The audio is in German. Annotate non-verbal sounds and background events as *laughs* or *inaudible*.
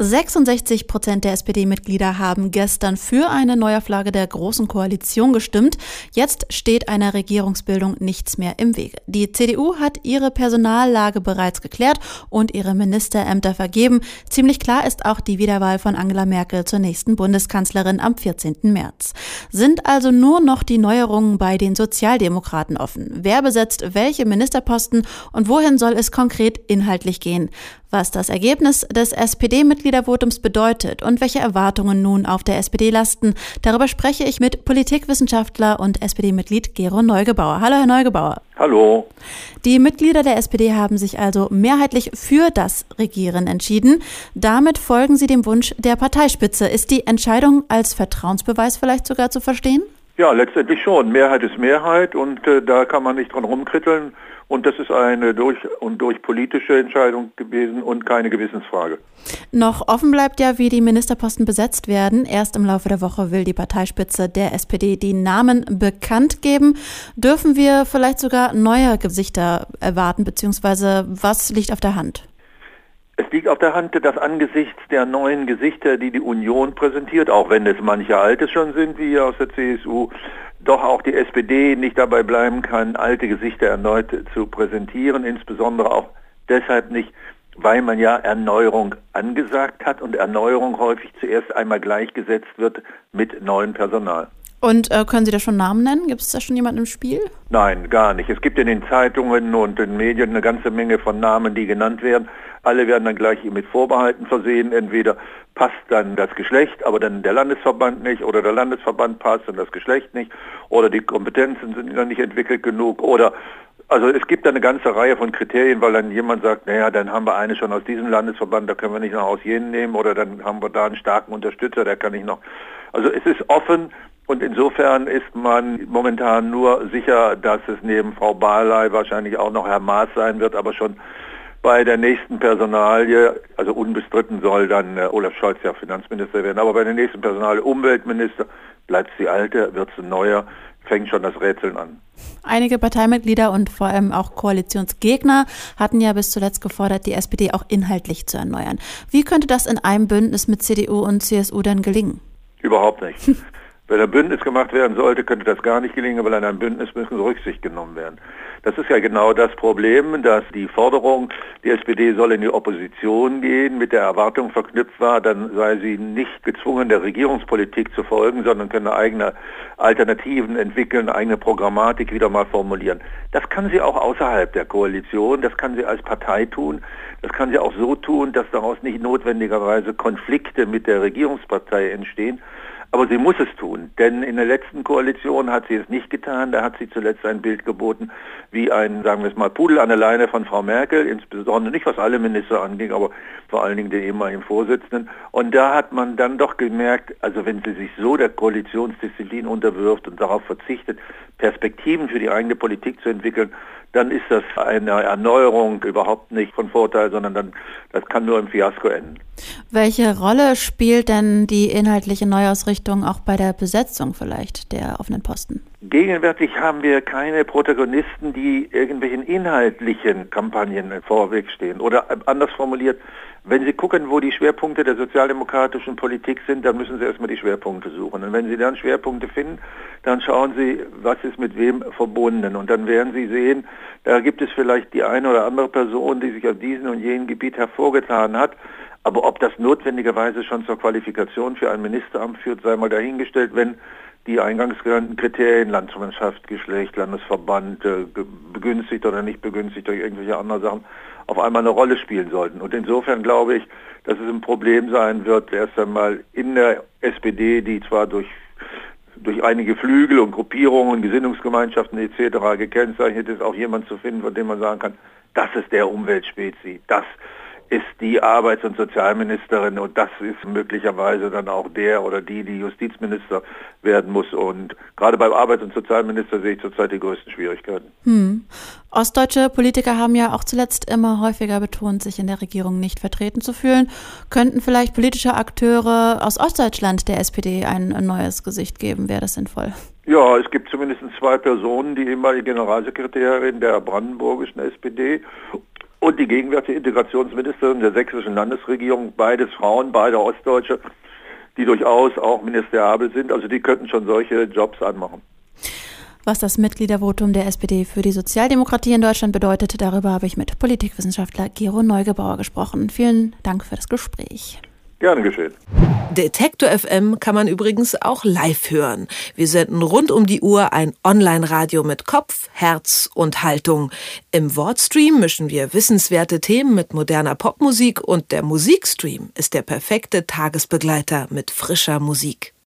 66 Prozent der SPD-Mitglieder haben gestern für eine Neuauflage der Großen Koalition gestimmt. Jetzt steht einer Regierungsbildung nichts mehr im Wege. Die CDU hat ihre Personallage bereits geklärt und ihre Ministerämter vergeben. Ziemlich klar ist auch die Wiederwahl von Angela Merkel zur nächsten Bundeskanzlerin am 14. März. Sind also nur noch die Neuerungen bei den Sozialdemokraten offen. Wer besetzt welche Ministerposten und wohin soll es konkret inhaltlich gehen? Was das Ergebnis des SPD-Mitgliedervotums bedeutet und welche Erwartungen nun auf der SPD lasten, darüber spreche ich mit Politikwissenschaftler und SPD-Mitglied Gero Neugebauer. Hallo, Herr Neugebauer. Hallo. Die Mitglieder der SPD haben sich also mehrheitlich für das Regieren entschieden. Damit folgen sie dem Wunsch der Parteispitze. Ist die Entscheidung als Vertrauensbeweis vielleicht sogar zu verstehen? Ja, letztendlich schon. Mehrheit ist Mehrheit und äh, da kann man nicht dran rumkritteln. Und das ist eine durch und durch politische Entscheidung gewesen und keine Gewissensfrage. Noch offen bleibt ja, wie die Ministerposten besetzt werden. Erst im Laufe der Woche will die Parteispitze der SPD die Namen bekannt geben. Dürfen wir vielleicht sogar neue Gesichter erwarten, beziehungsweise was liegt auf der Hand? Es liegt auf der Hand, dass angesichts der neuen Gesichter, die die Union präsentiert, auch wenn es manche alte schon sind, wie aus der CSU, doch auch die SPD nicht dabei bleiben kann, alte Gesichter erneut zu präsentieren, insbesondere auch deshalb nicht, weil man ja Erneuerung angesagt hat und Erneuerung häufig zuerst einmal gleichgesetzt wird mit neuem Personal. Und äh, können Sie da schon Namen nennen? Gibt es da schon jemanden im Spiel? Nein, gar nicht. Es gibt in den Zeitungen und in Medien eine ganze Menge von Namen, die genannt werden. Alle werden dann gleich mit Vorbehalten versehen. Entweder passt dann das Geschlecht, aber dann der Landesverband nicht, oder der Landesverband passt und das Geschlecht nicht, oder die Kompetenzen sind noch nicht entwickelt genug, oder also es gibt da eine ganze Reihe von Kriterien, weil dann jemand sagt, naja, dann haben wir eine schon aus diesem Landesverband, da können wir nicht noch aus jenen nehmen, oder dann haben wir da einen starken Unterstützer, der kann ich noch. Also es ist offen und insofern ist man momentan nur sicher, dass es neben Frau Barley wahrscheinlich auch noch Herr Maas sein wird, aber schon bei der nächsten Personalie, also unbestritten soll dann äh, Olaf Scholz ja Finanzminister werden, aber bei der nächsten Personalie Umweltminister bleibt es die alte, wird ein neuer, fängt schon das Rätseln an. Einige Parteimitglieder und vor allem auch Koalitionsgegner hatten ja bis zuletzt gefordert, die SPD auch inhaltlich zu erneuern. Wie könnte das in einem Bündnis mit CDU und CSU denn gelingen? Überhaupt nicht. *laughs* Wenn ein Bündnis gemacht werden sollte, könnte das gar nicht gelingen, weil an einem Bündnis müssen Rücksicht genommen werden. Das ist ja genau das Problem, dass die Forderung, die SPD soll in die Opposition gehen, mit der Erwartung verknüpft war, dann sei sie nicht gezwungen, der Regierungspolitik zu folgen, sondern könne eigene Alternativen entwickeln, eigene Programmatik wieder mal formulieren. Das kann sie auch außerhalb der Koalition, das kann sie als Partei tun, das kann sie auch so tun, dass daraus nicht notwendigerweise Konflikte mit der Regierungspartei entstehen, aber sie muss es tun, denn in der letzten Koalition hat sie es nicht getan. Da hat sie zuletzt ein Bild geboten wie ein, sagen wir es mal, Pudel an der Leine von Frau Merkel, insbesondere nicht was alle Minister anging, aber vor allen Dingen den ehemaligen Vorsitzenden. Und da hat man dann doch gemerkt, also wenn sie sich so der Koalitionsdisziplin unterwirft und darauf verzichtet, Perspektiven für die eigene Politik zu entwickeln, dann ist das eine Erneuerung überhaupt nicht von Vorteil, sondern dann das kann nur im Fiasko enden. Welche Rolle spielt denn die inhaltliche Neuausrichtung auch bei der Besetzung vielleicht der offenen Posten? Gegenwärtig haben wir keine Protagonisten, die irgendwelchen inhaltlichen Kampagnen vorweg stehen. Oder anders formuliert, wenn Sie gucken, wo die Schwerpunkte der sozialdemokratischen Politik sind, dann müssen Sie erstmal die Schwerpunkte suchen. Und wenn Sie dann Schwerpunkte finden, dann schauen Sie, was ist mit wem verbunden. Und dann werden Sie sehen, da gibt es vielleicht die eine oder andere Person, die sich auf diesem und jenem Gebiet hervorgetan hat. Aber ob das notwendigerweise schon zur Qualifikation für ein Ministeramt führt, sei mal dahingestellt, wenn die eingangs genannten Kriterien, Landsmannschaft, Geschlecht, Landesverband, äh, begünstigt oder nicht begünstigt durch irgendwelche anderen Sachen, auf einmal eine Rolle spielen sollten. Und insofern glaube ich, dass es ein Problem sein wird, erst einmal in der SPD, die zwar durch durch einige Flügel und Gruppierungen, Gesinnungsgemeinschaften etc. gekennzeichnet ist, auch jemand zu finden, von dem man sagen kann, das ist der Umweltspezi, das ist die Arbeits- und Sozialministerin und das ist möglicherweise dann auch der oder die, die Justizminister werden muss. Und gerade beim Arbeits- und Sozialminister sehe ich zurzeit die größten Schwierigkeiten. Hm. Ostdeutsche Politiker haben ja auch zuletzt immer häufiger betont, sich in der Regierung nicht vertreten zu fühlen. Könnten vielleicht politische Akteure aus Ostdeutschland der SPD ein neues Gesicht geben? Wäre das sinnvoll? Ja, es gibt zumindest zwei Personen, die ehemalige Generalsekretärin der brandenburgischen SPD und die gegenwärtige Integrationsministerin der sächsischen Landesregierung, beides Frauen, beide Ostdeutsche, die durchaus auch ministeriabel sind. Also die könnten schon solche Jobs anmachen. Was das Mitgliedervotum der SPD für die Sozialdemokratie in Deutschland bedeutet, darüber habe ich mit Politikwissenschaftler Gero Neugebauer gesprochen. Vielen Dank für das Gespräch. Gerne geschehen. Detektor FM kann man übrigens auch live hören. Wir senden rund um die Uhr ein Online-Radio mit Kopf, Herz und Haltung. Im Wortstream mischen wir wissenswerte Themen mit moderner Popmusik und der Musikstream ist der perfekte Tagesbegleiter mit frischer Musik.